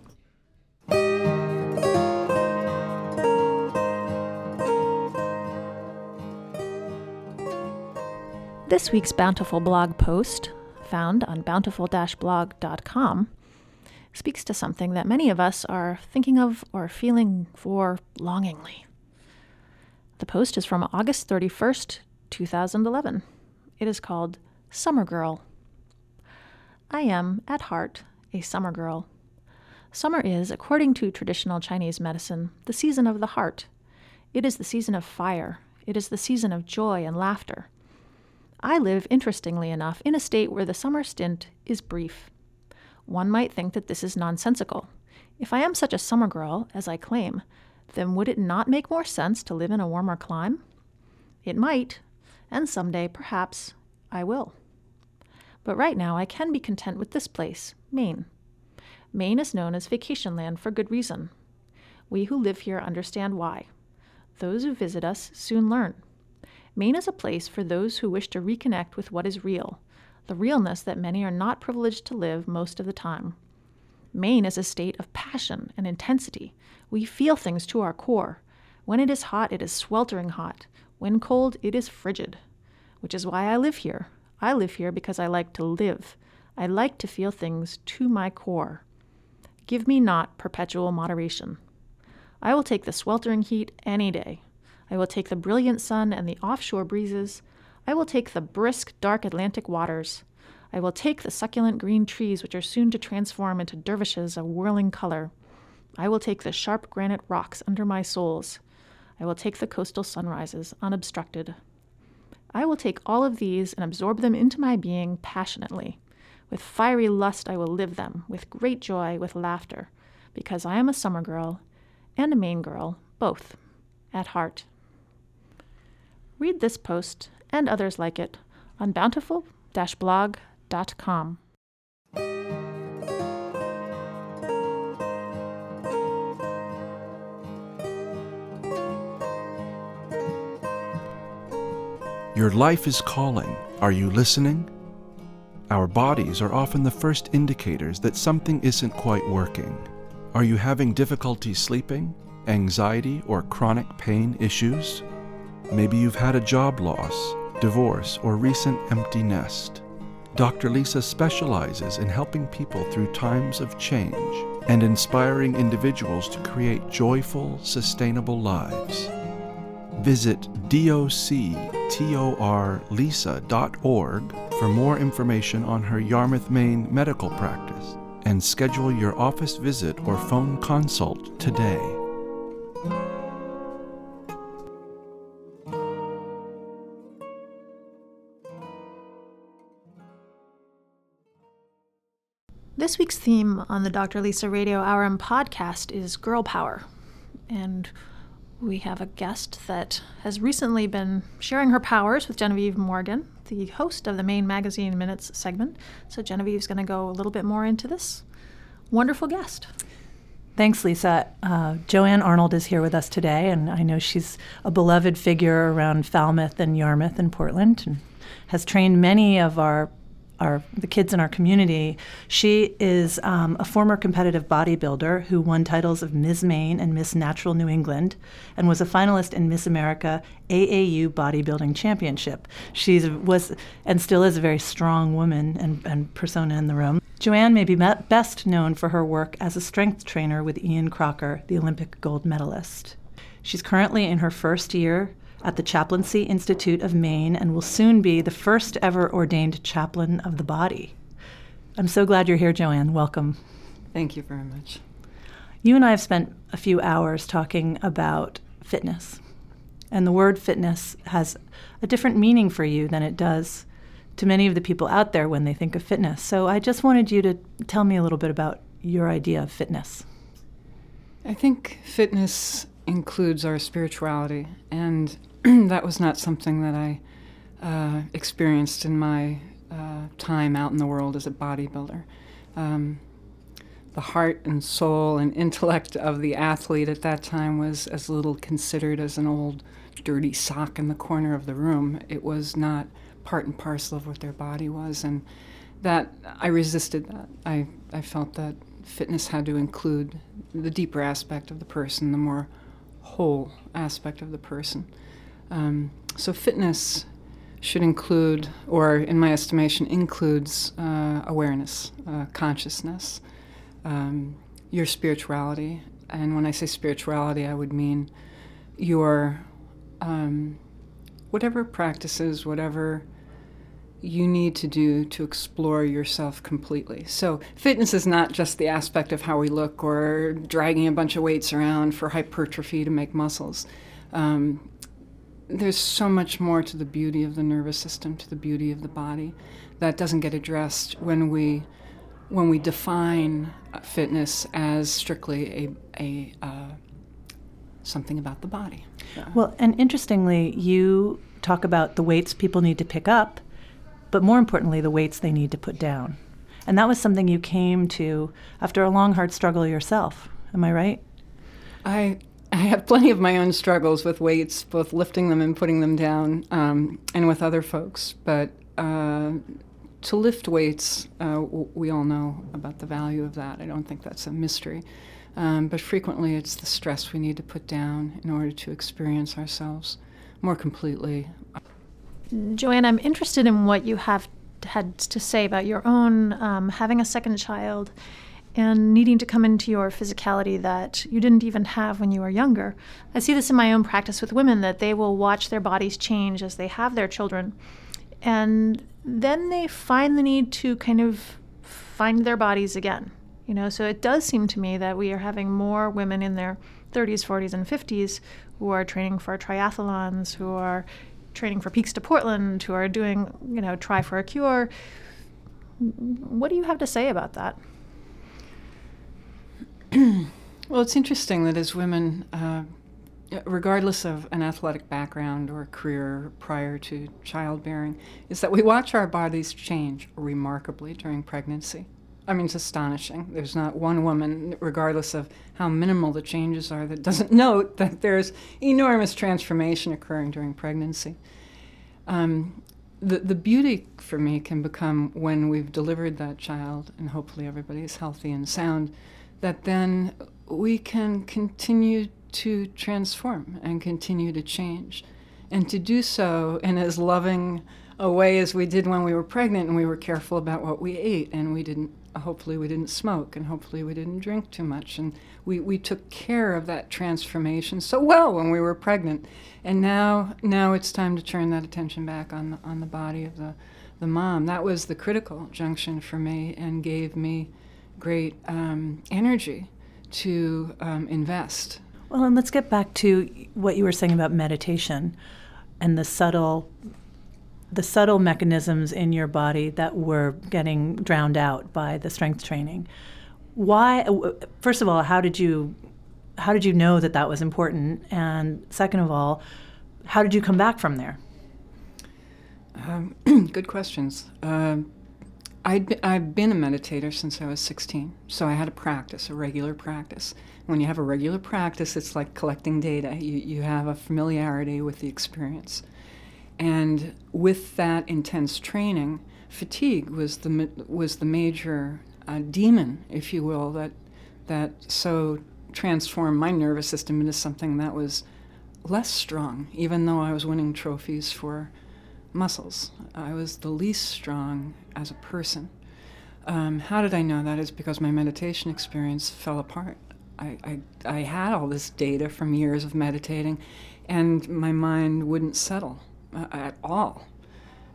This week's Bountiful blog post, found on bountiful-blog.com, speaks to something that many of us are thinking of or feeling for longingly. The post is from August 31st, 2011. It is called Summer Girl. I am, at heart, a summer girl. Summer is, according to traditional Chinese medicine, the season of the heart. It is the season of fire. It is the season of joy and laughter. I live, interestingly enough, in a state where the summer stint is brief. One might think that this is nonsensical. If I am such a summer girl, as I claim, then would it not make more sense to live in a warmer clime? It might, and someday, perhaps, I will. But right now, I can be content with this place, Maine. Maine is known as vacation land for good reason. We who live here understand why. Those who visit us soon learn. Maine is a place for those who wish to reconnect with what is real, the realness that many are not privileged to live most of the time. Maine is a state of passion and intensity. We feel things to our core. When it is hot, it is sweltering hot. When cold, it is frigid. Which is why I live here. I live here because I like to live. I like to feel things to my core. Give me not perpetual moderation. I will take the sweltering heat any day. I will take the brilliant sun and the offshore breezes. I will take the brisk, dark Atlantic waters. I will take the succulent green trees which are soon to transform into dervishes of whirling color. I will take the sharp granite rocks under my soles. I will take the coastal sunrises unobstructed. I will take all of these and absorb them into my being passionately. With fiery lust, I will live them, with great joy, with laughter, because I am a summer girl and a Maine girl, both, at heart. Read this post and others like it on bountiful blog.com. Your life is calling. Are you listening? Our bodies are often the first indicators that something isn't quite working. Are you having difficulty sleeping, anxiety, or chronic pain issues? Maybe you've had a job loss, divorce, or recent empty nest. Dr. Lisa specializes in helping people through times of change and inspiring individuals to create joyful, sustainable lives. Visit doctorlisa.org for more information on her Yarmouth, Maine medical practice and schedule your office visit or phone consult today. This week's theme on the Dr. Lisa Radio Hour and podcast is girl power. And we have a guest that has recently been sharing her powers with Genevieve Morgan, the host of the Maine Magazine Minutes segment. So Genevieve's going to go a little bit more into this wonderful guest. Thanks, Lisa. Uh, Joanne Arnold is here with us today, and I know she's a beloved figure around Falmouth and Yarmouth and Portland, and has trained many of our our the kids in our community. She is um, a former competitive bodybuilder who won titles of Ms. Maine and Miss Natural New England, and was a finalist in Miss America AAU Bodybuilding Championship. She was and still is a very strong woman and, and persona in the room. Joanne may be best known for her work as a strength trainer with Ian Crocker, the Olympic gold medalist. She's currently in her first year at the Chaplaincy Institute of Maine and will soon be the first ever ordained chaplain of the body. I'm so glad you're here, Joanne. Welcome. Thank you very much. You and I have spent a few hours talking about fitness. And the word fitness has a different meaning for you than it does to many of the people out there when they think of fitness. So I just wanted you to tell me a little bit about your idea of fitness. I think fitness includes our spirituality and [CLEARS THROAT] that was not something that I uh, experienced in my uh, time out in the world as a bodybuilder. Um, the heart and soul and intellect of the athlete at that time was as little considered as an old dirty sock in the corner of the room. It was not part and parcel of what their body was, and that I resisted that. I, I felt that fitness had to include the deeper aspect of the person, the more whole aspect of the person. Um, so fitness should include, or in my estimation, includes uh, awareness, uh, consciousness, um, your spirituality. And when I say spirituality, I would mean your um, whatever practices, whatever you need to do to explore yourself completely. So, fitness is not just the aspect of how we look or dragging a bunch of weights around for hypertrophy to make muscles. Um, there's so much more to the beauty of the nervous system, to the beauty of the body, that doesn't get addressed when we when we define fitness as strictly a, a uh, something about the body. Yeah. Well, and interestingly, you talk about the weights people need to pick up, but more importantly, the weights they need to put down. And that was something you came to after a long, hard struggle yourself. Am I right? I I have plenty of my own struggles with weights, both lifting them and putting them down, um, and with other folks. But uh, to lift weights, uh, we all know about the value of that. I don't think that's a mystery. Um, but frequently, it's the stress we need to put down in order to experience ourselves more completely. Joanne, I'm interested in what you have had to say about your own um, having a second child and needing to come into your physicality that you didn't even have when you were younger. I see this in my own practice with women that they will watch their bodies change as they have their children. and then they find the need to kind of find their bodies again. You know, so it does seem to me that we are having more women in their 30s, 40s, and 50s who are training for triathlons, who are training for Peaks to Portland, who are doing, you know, Tri for a Cure. What do you have to say about that? [CLEARS THROAT] well, it's interesting that as women, uh, regardless of an athletic background or career prior to childbearing, is that we watch our bodies change remarkably during pregnancy. I mean, it's astonishing. There's not one woman, regardless of how minimal the changes are, that doesn't [LAUGHS] note that there's enormous transformation occurring during pregnancy. Um, the, the beauty for me can become when we've delivered that child, and hopefully everybody is healthy and sound, that then we can continue to transform and continue to change. And to do so in as loving a way as we did when we were pregnant and we were careful about what we ate and we didn't hopefully we didn't smoke and hopefully we didn't drink too much. And we, we took care of that transformation so well when we were pregnant. And now now it's time to turn that attention back on the, on the body of the, the mom. That was the critical junction for me and gave me great um, energy to um, invest well and let's get back to what you were saying about meditation and the subtle the subtle mechanisms in your body that were getting drowned out by the strength training. Why? First of all, how did you how did you know that that was important? And second of all, how did you come back from there? Um, [CLEARS THROAT] good questions. Uh, I'd I've been a meditator since I was 16, so I had a practice, a regular practice. When you have a regular practice, it's like collecting data. You, you have a familiarity with the experience. And with that intense training, fatigue was the was the major uh, demon, if you will, that that so transformed my nervous system into something that was less strong, even though I was winning trophies for muscles. I was the least strong as a person. Um, how did I know that? Is because my meditation experience fell apart. I, I, I had all this data from years of meditating, and my mind wouldn't settle uh, at all.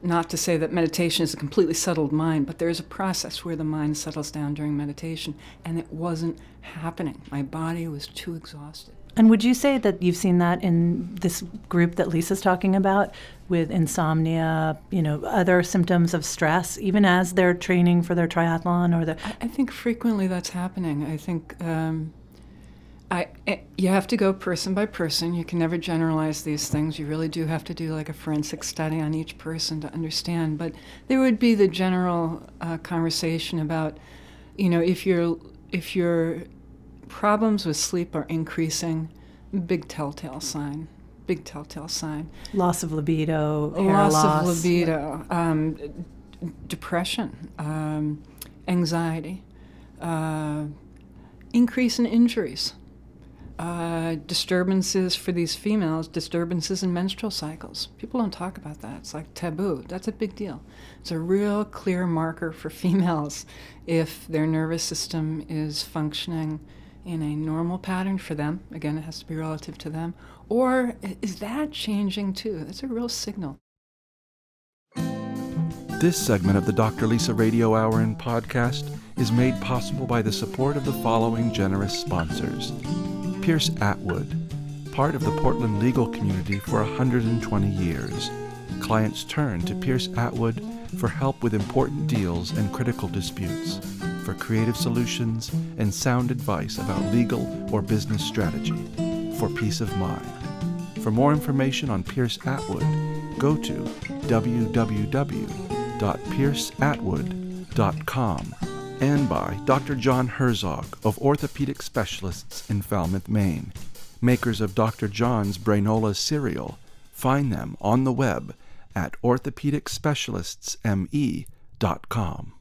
Not to say that meditation is a completely settled mind, but there's a process where the mind settles down during meditation, and it wasn't happening. My body was too exhausted. And would you say that you've seen that in this group that Lisa's talking about with insomnia, you know, other symptoms of stress, even as they're training for their triathlon or the? I, think frequently that's happening. I think um, I, eh, you have to go person by person. You can never generalize these things. You really do have to do like a forensic study on each person to understand. But there would be the general uh, conversation about, you know, if your if your problems with sleep are increasing, big telltale sign. Big telltale sign. Loss of libido. loss, loss, of libido. Um, depression. Um, anxiety. Uh, increase in injuries uh, disturbances for these females, disturbances in menstrual cycles. People don't talk about that. It's like taboo. That's a big deal. It's a real clear marker for [LAUGHS] females if their nervous system is functioning in a normal pattern for them. Again, it has to be relative to them. Or is that changing too? That's a real signal. This segment of the Dr. Lisa Radio Hour and podcast is made possible by the support of the following generous sponsors. Pierce Atwood, part of the Portland legal community for 120 years. Clients turn to Pierce Atwood for help with important deals and critical disputes, for creative solutions and sound advice about legal or business strategy, for peace of mind. For more information on Pierce Atwood, go to www.pierceatwood.com and by Dr. John Herzog of Orthopedic Specialists in Falmouth, Maine, makers of Dr. John's Brainola cereal. Find them on the web at orthopedicspecialistsme.com.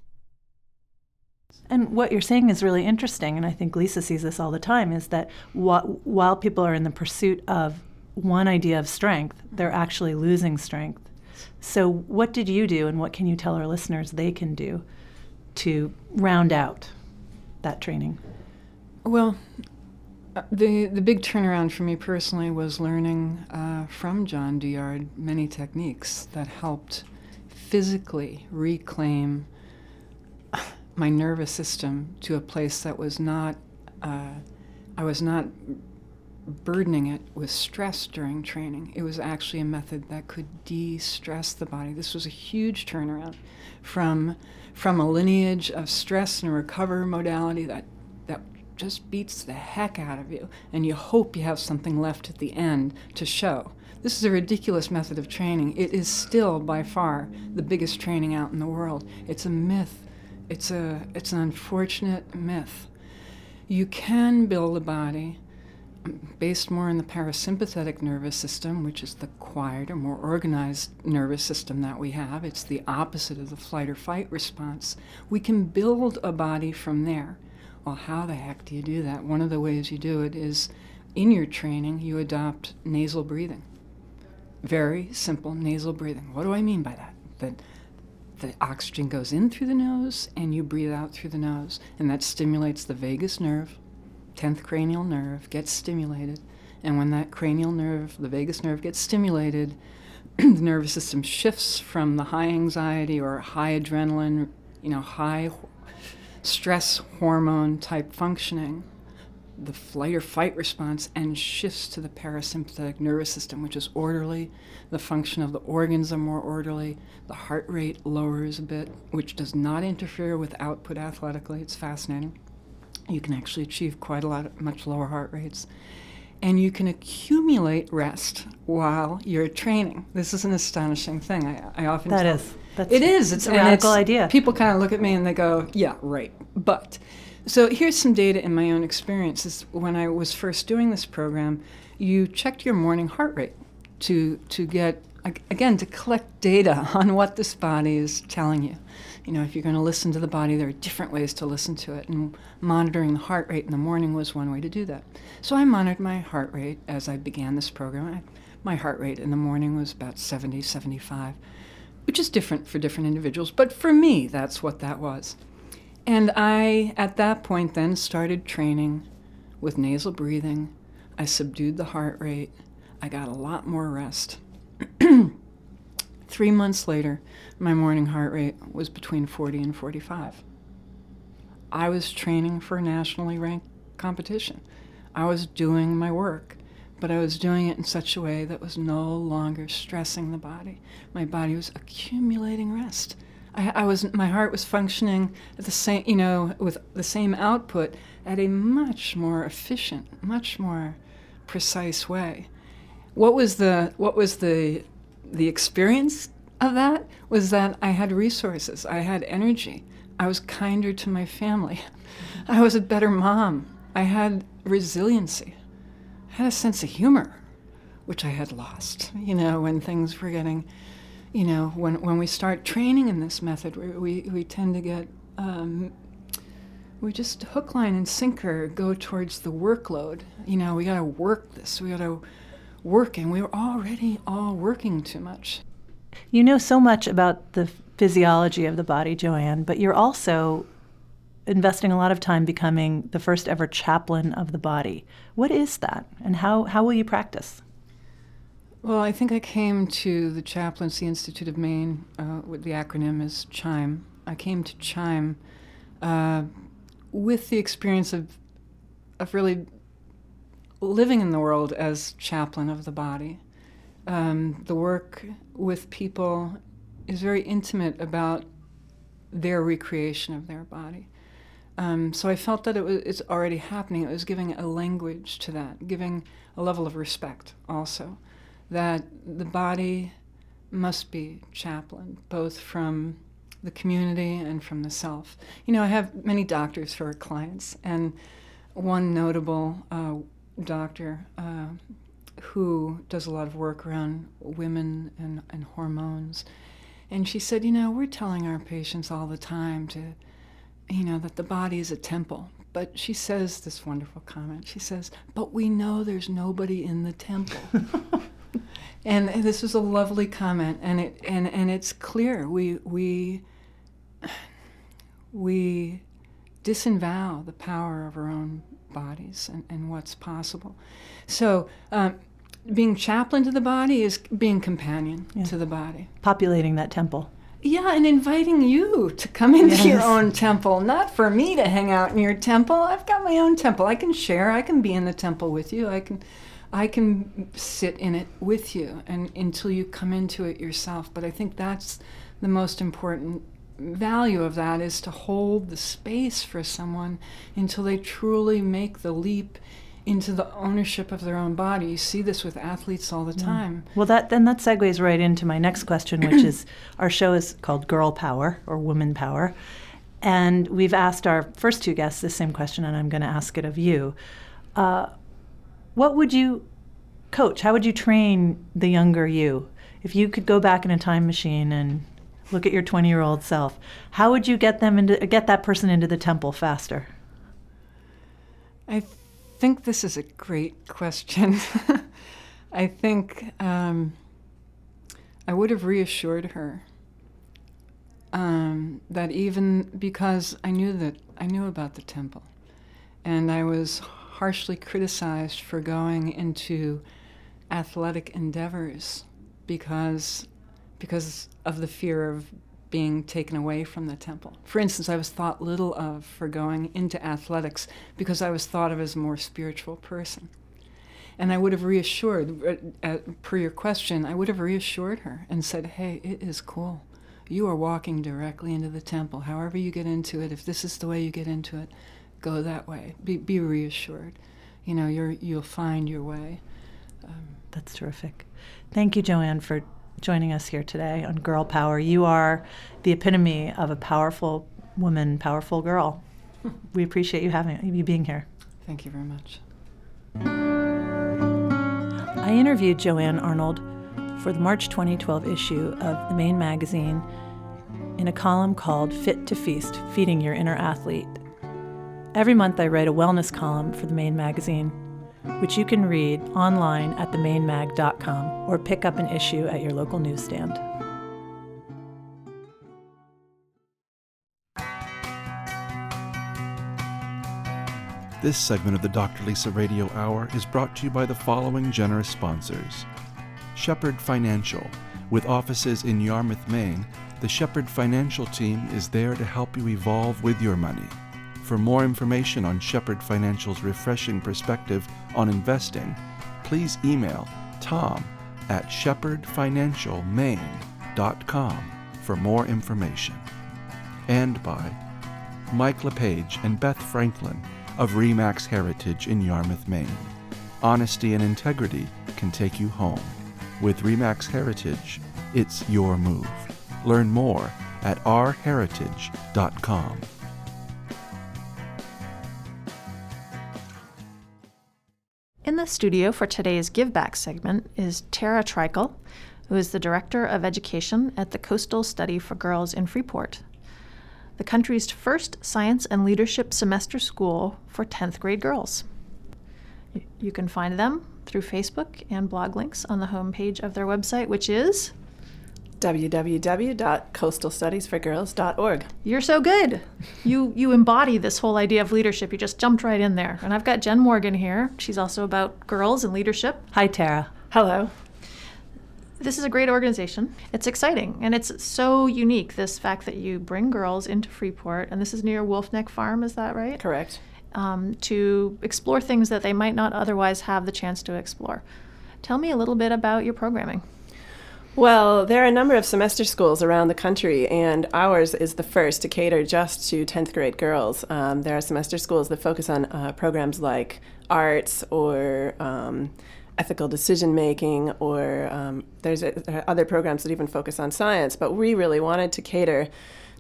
And what you're saying is really interesting, and I think Lisa sees this all the time, is that wh- while people are in the pursuit of one idea of strength, they're actually losing strength. So, what did you do, and what can you tell our listeners they can do to round out that training? Well, uh, the the big turnaround for me personally was learning uh, from John Douillard many techniques that helped physically reclaim my nervous system to a place that was not, uh, I was not burdening it with stress during training. It was actually a method that could de stress the body. This was a huge turnaround from, from a lineage of stress and recover modality that, that just beats the heck out of you, and you hope you have something left at the end to show. This is a ridiculous method of training. It is still by far the biggest training out in the world. It's a myth. It's a it's an unfortunate myth. You can build a body based more in the parasympathetic nervous system, which is the quieter, more organized nervous system that we have. It's the opposite of the flight or fight response. We can build a body from there. Well, how the heck do you do that? One of the ways you do it is in your training, you adopt nasal breathing. Very simple nasal breathing. What do I mean by that? That the oxygen goes in through the nose and you breathe out through the nose, and that stimulates the vagus nerve, 10th cranial nerve, gets stimulated. And when that cranial nerve, the vagus nerve, gets stimulated, [CLEARS THROAT] the nervous system shifts from the high anxiety or high adrenaline, you know, high stress hormone type functioning the flight or fight response and shifts to the parasympathetic nervous system, which is orderly. The function of the organs are more orderly. The heart rate lowers a bit, which does not interfere with output athletically. It's fascinating. You can actually achieve quite a lot, much lower heart rates. And you can accumulate rest while you're training. This is an astonishing thing. I, I often that is. That's, it is. It's, it's a radical it's, idea. People kind of look at me and they go, "Yeah, right." But so here's some data in my own experiences. When I was first doing this program, you checked your morning heart rate to to get again to collect data [LAUGHS] on what this body is telling you. You know, if you're going to listen to the body, there are different ways to listen to it, and monitoring the heart rate in the morning was one way to do that. So I monitored my heart rate as I began this program. I, my heart rate in the morning was about 70, 75, which is different for different individuals, but for me, that's what that was. And I, at that point, then started training with nasal breathing. I subdued the heart rate. I got a lot more rest. [CLEARS THROAT] Three months later, my morning heart rate was between 40 and 45. I was training for a nationally ranked competition. I was doing my work, but I was doing it in such a way that was no longer stressing the body. My body was accumulating rest. I, I, was my heart was functioning at the same you know with the same output at a much more efficient, much more precise way. What was the what was the the experience of that was that I had resources, I had energy, I was kinder to my family, [LAUGHS] I was a better mom, I had resiliency, I had a sense of humor, which I had lost, you know, when things were getting you know, when, when we start training in this method, we, we, we tend to get, um, we just hook, line, and sinker go towards the workload. You know, we got to work this, we got to work, and we're already all working too much. You know so much about the physiology of the body, Joanne, but you're also investing a lot of time becoming the first ever chaplain of the body. What is that, and how, how will you practice? Well, I think I came to the Chaplaincy Institute of Maine, uh, with the acronym is CHIME. I came to CHIME uh, with the experience of, of really living in the world as chaplain of the body. Um, the work with people is very intimate about their recreation of their body. Um, so I felt that it was it's already happening. It was giving a language to that, giving a level of respect also that the body must be chaplain, both from the community and from the self. You know, I have many doctors who are clients, and one notable uh, doctor uh, who does a lot of work around women and, and hormones. And she said, You know, we're telling our patients all the time to, you know, that the body is a temple. But she says this wonderful comment. She says, But we know there's nobody in the temple. [LAUGHS] and this was a lovely comment, and it and and it's clear we we we disavow the power of our own bodies and, and what's possible. So. Um, being chaplain to the body is being companion yeah. to the body. Populating that temple. Yeah, and inviting you to come into your own temple, not for me to hang out in your temple. I've got my own temple. I can share. I can be in the temple with you. I can I can sit in it with you and until you come into it yourself. But I think that's the most important value of that is to hold the space for someone until they truly make the leap into the ownership of their own body. You see this with athletes all the time. Well, that then that segues right into my next question, which is [CLEARS THROAT] our show is called Girl Power or Woman Power, and we've asked our first two guests the same question, and I'm going to ask it of you. Uh, what would you coach? How would you train the younger you if you could go back in a time machine and look at your 20 year old self? How would you get them into get that person into the temple faster? I think this is a great question. [LAUGHS] I think um, I would have reassured her um, that even because I knew that I knew about the temple, and I was harshly criticized for going into athletic endeavors because because of the fear of being taken away from the temple. For instance, I was thought little of for going into athletics because I was thought of as a more spiritual person. And I would have reassured, uh, uh, per your question, I would have reassured her and said, hey, it is cool. You are walking directly into the temple. However you get into it, if this is the way you get into it, go that way. Be, be reassured. You know, you're, you'll find your way. That's terrific. Thank you, Joanne, for joining us here today on Girl Power. You are the epitome of a powerful woman, powerful girl. [LAUGHS] We appreciate you having you being here. Thank you very much. I interviewed Joanne Arnold for the March 2012 issue of the Maine magazine in a column called Fit to Feast Feeding Your Inner Athlete. Every month, I write a wellness column for the Maine magazine, which you can read online at themainmag.com or pick up an issue at your local newsstand. This segment of the Dr. Lisa Radio Hour is brought to you by the following generous sponsors Shepherd Financial. With offices in Yarmouth, Maine, the Shepherd Financial team is there to help you evolve with your money. For more information on Shepherd Financial's refreshing perspective on investing, please email tom at shepherdfinancialmaine.com for more information. And by Mike LePage and Beth Franklin of Remax Heritage in Yarmouth, Maine. Honesty and integrity can take you home. With Remax Heritage, it's your move. Learn more at ourheritage.com. studio for today's Give Back segment is Tara Trikel, who is the Director of Education at the Coastal Study for Girls in Freeport, the country's first science and leadership semester school for 10th grade girls. You can find them through Facebook and blog links on the homepage of their website, which is www.coastalstudiesforgirls.org. You're so good. You you embody this whole idea of leadership. You just jumped right in there. And I've got Jen Morgan here. She's also about girls and leadership. Hi, Tara. Hello. This is a great organization. It's exciting and it's so unique. This fact that you bring girls into Freeport, and this is near Wolf Neck Farm, is that right? Correct. Um, to explore things that they might not otherwise have the chance to explore. Tell me a little bit about your programming. Well, there are a number of semester schools around the country, and ours is the first to cater just to 10th grade girls. Um, there are semester schools that focus on uh, programs like arts or um, ethical decision making, or um, there's a, there other programs that even focus on science. But we really wanted to cater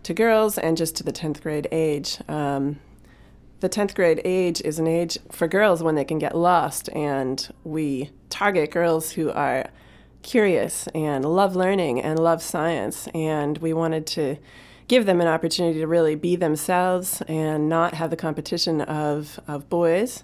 to girls and just to the 10th grade age. Um, the 10th grade age is an age for girls when they can get lost, and we target girls who are curious and love learning and love science. And we wanted to give them an opportunity to really be themselves and not have the competition of, of boys.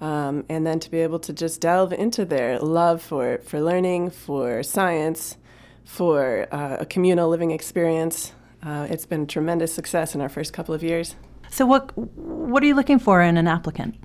Um, and then to be able to just delve into their love for, for learning, for science, for uh, a communal living experience. Uh, it's been a tremendous success in our first couple of years. So, what what are you looking for in an applicant?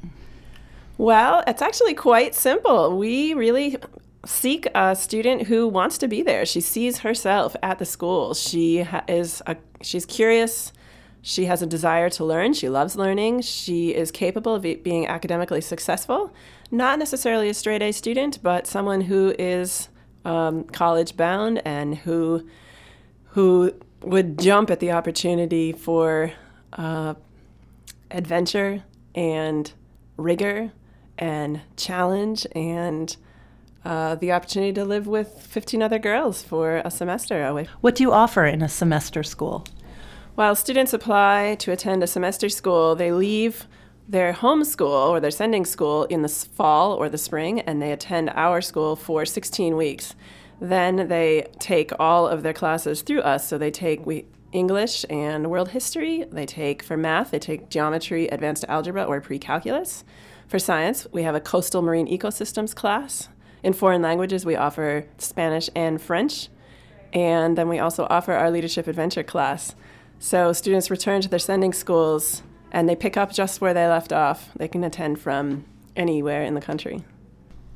Well, it's actually quite simple. We really seek a student who wants to be there. She sees herself at the school. She ha- is a, she's curious. She has a desire to learn. She loves learning. She is capable of being academically successful. Not necessarily a straight A student, but someone who is um, college bound and who who would jump at the opportunity for uh, adventure and rigor and challenge and uh, the opportunity to live with 15 other girls for a semester away. What do you offer in a semester school? While students apply to attend a semester school, they leave their home school or their sending school in the fall or the spring and they attend our school for 16 weeks. Then they take all of their classes through us. So they take we, English and world history. They take, for math, they take geometry, advanced algebra, or pre calculus. For science, we have a coastal marine ecosystems class. In foreign languages, we offer Spanish and French. And then we also offer our leadership adventure class. So students return to their sending schools and they pick up just where they left off. They can attend from anywhere in the country.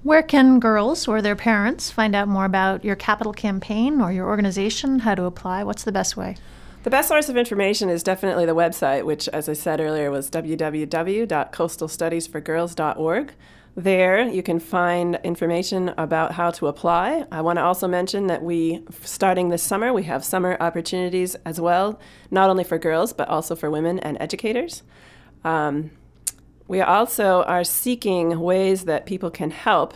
Where can girls or their parents find out more about your capital campaign or your organization, how to apply? What's the best way? The best source of information is definitely the website, which, as I said earlier, was www.coastalstudiesforgirls.org. There, you can find information about how to apply. I want to also mention that we, starting this summer, we have summer opportunities as well, not only for girls, but also for women and educators. Um, we also are seeking ways that people can help,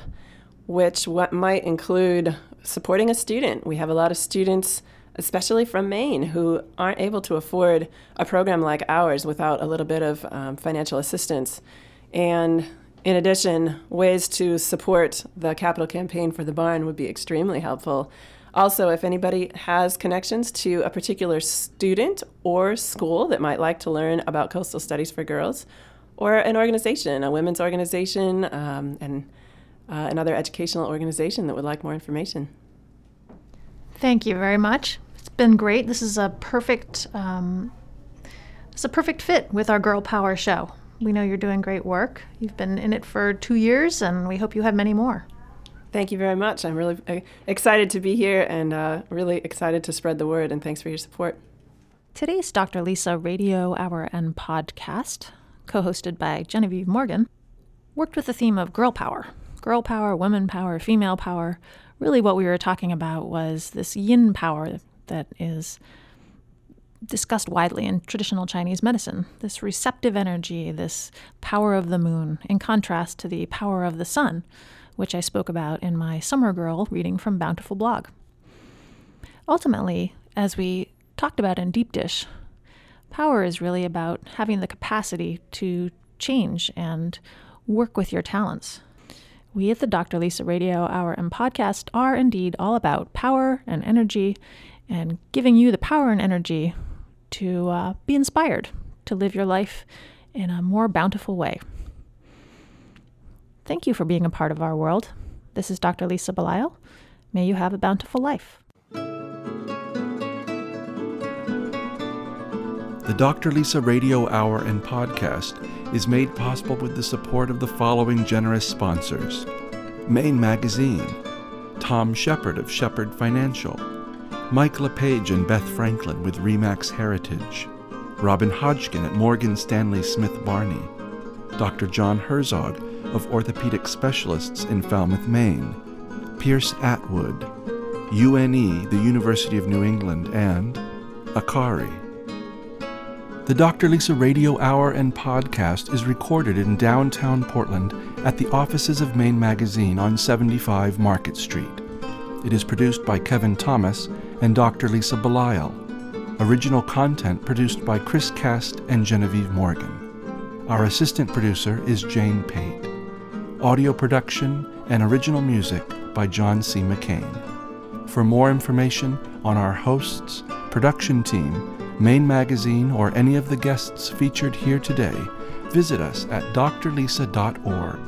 which what might include supporting a student. We have a lot of students, especially from Maine, who aren't able to afford a program like ours without a little bit of um, financial assistance. And in addition, ways to support the capital campaign for the barn would be extremely helpful. Also, if anybody has connections to a particular student or school that might like to learn about coastal studies for girls, or an organization, a women's organization, um, and uh, another educational organization that would like more information. Thank you very much. It's been great. This is a perfect, um, it's a perfect fit with our Girl Power show. We know you're doing great work. You've been in it for two years, and we hope you have many more. Thank you very much. I'm really uh, excited to be here and uh, really excited to spread the word, and thanks for your support. Today's Dr. Lisa Radio Hour and Podcast co hosted by Genevieve Morgan, worked with the theme of girl power girl power, women power, female power. Really, what we were talking about was this yin power that is discussed widely in traditional Chinese medicine this receptive energy, this power of the moon, in contrast to the power of the sun, which I spoke about in my Summer Girl reading from Bountiful Blog. Ultimately, as we talked about in Deep Dish, Power is really about having the capacity to change and work with your talents. We at the Dr. Lisa Radio Hour and podcast are indeed all about power and energy and giving you the power and energy to uh, be inspired to live your life in a more bountiful way. Thank you for being a part of our world. This is Dr. Lisa Belisle. May you have a bountiful life. The Dr. Lisa Radio Hour and podcast is made possible with the support of the following generous sponsors Maine Magazine, Tom Shepherd of Shepherd Financial, Mike LePage and Beth Franklin with Remax Heritage, Robin Hodgkin at Morgan Stanley Smith Barney, Dr. John Herzog of Orthopedic Specialists in Falmouth, Maine, Pierce Atwood, UNE, the University of New England, and Akari. The Dr. Lisa Radio Hour and podcast is recorded in downtown Portland at the offices of Maine Magazine on 75 Market Street. It is produced by Kevin Thomas and Dr. Lisa Belisle. Original content produced by Chris Cast and Genevieve Morgan. Our assistant producer is Jane Pate. Audio production and original music by John C. McCain. For more information on our hosts, production team, Maine Magazine, or any of the guests featured here today, visit us at drlisa.org.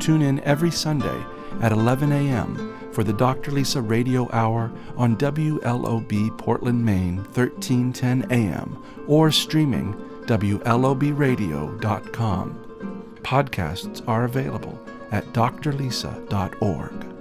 Tune in every Sunday at 11 a.m. for the Dr. Lisa Radio Hour on WLOB Portland, Maine, 1310 a.m., or streaming WLOBradio.com. Podcasts are available at drlisa.org.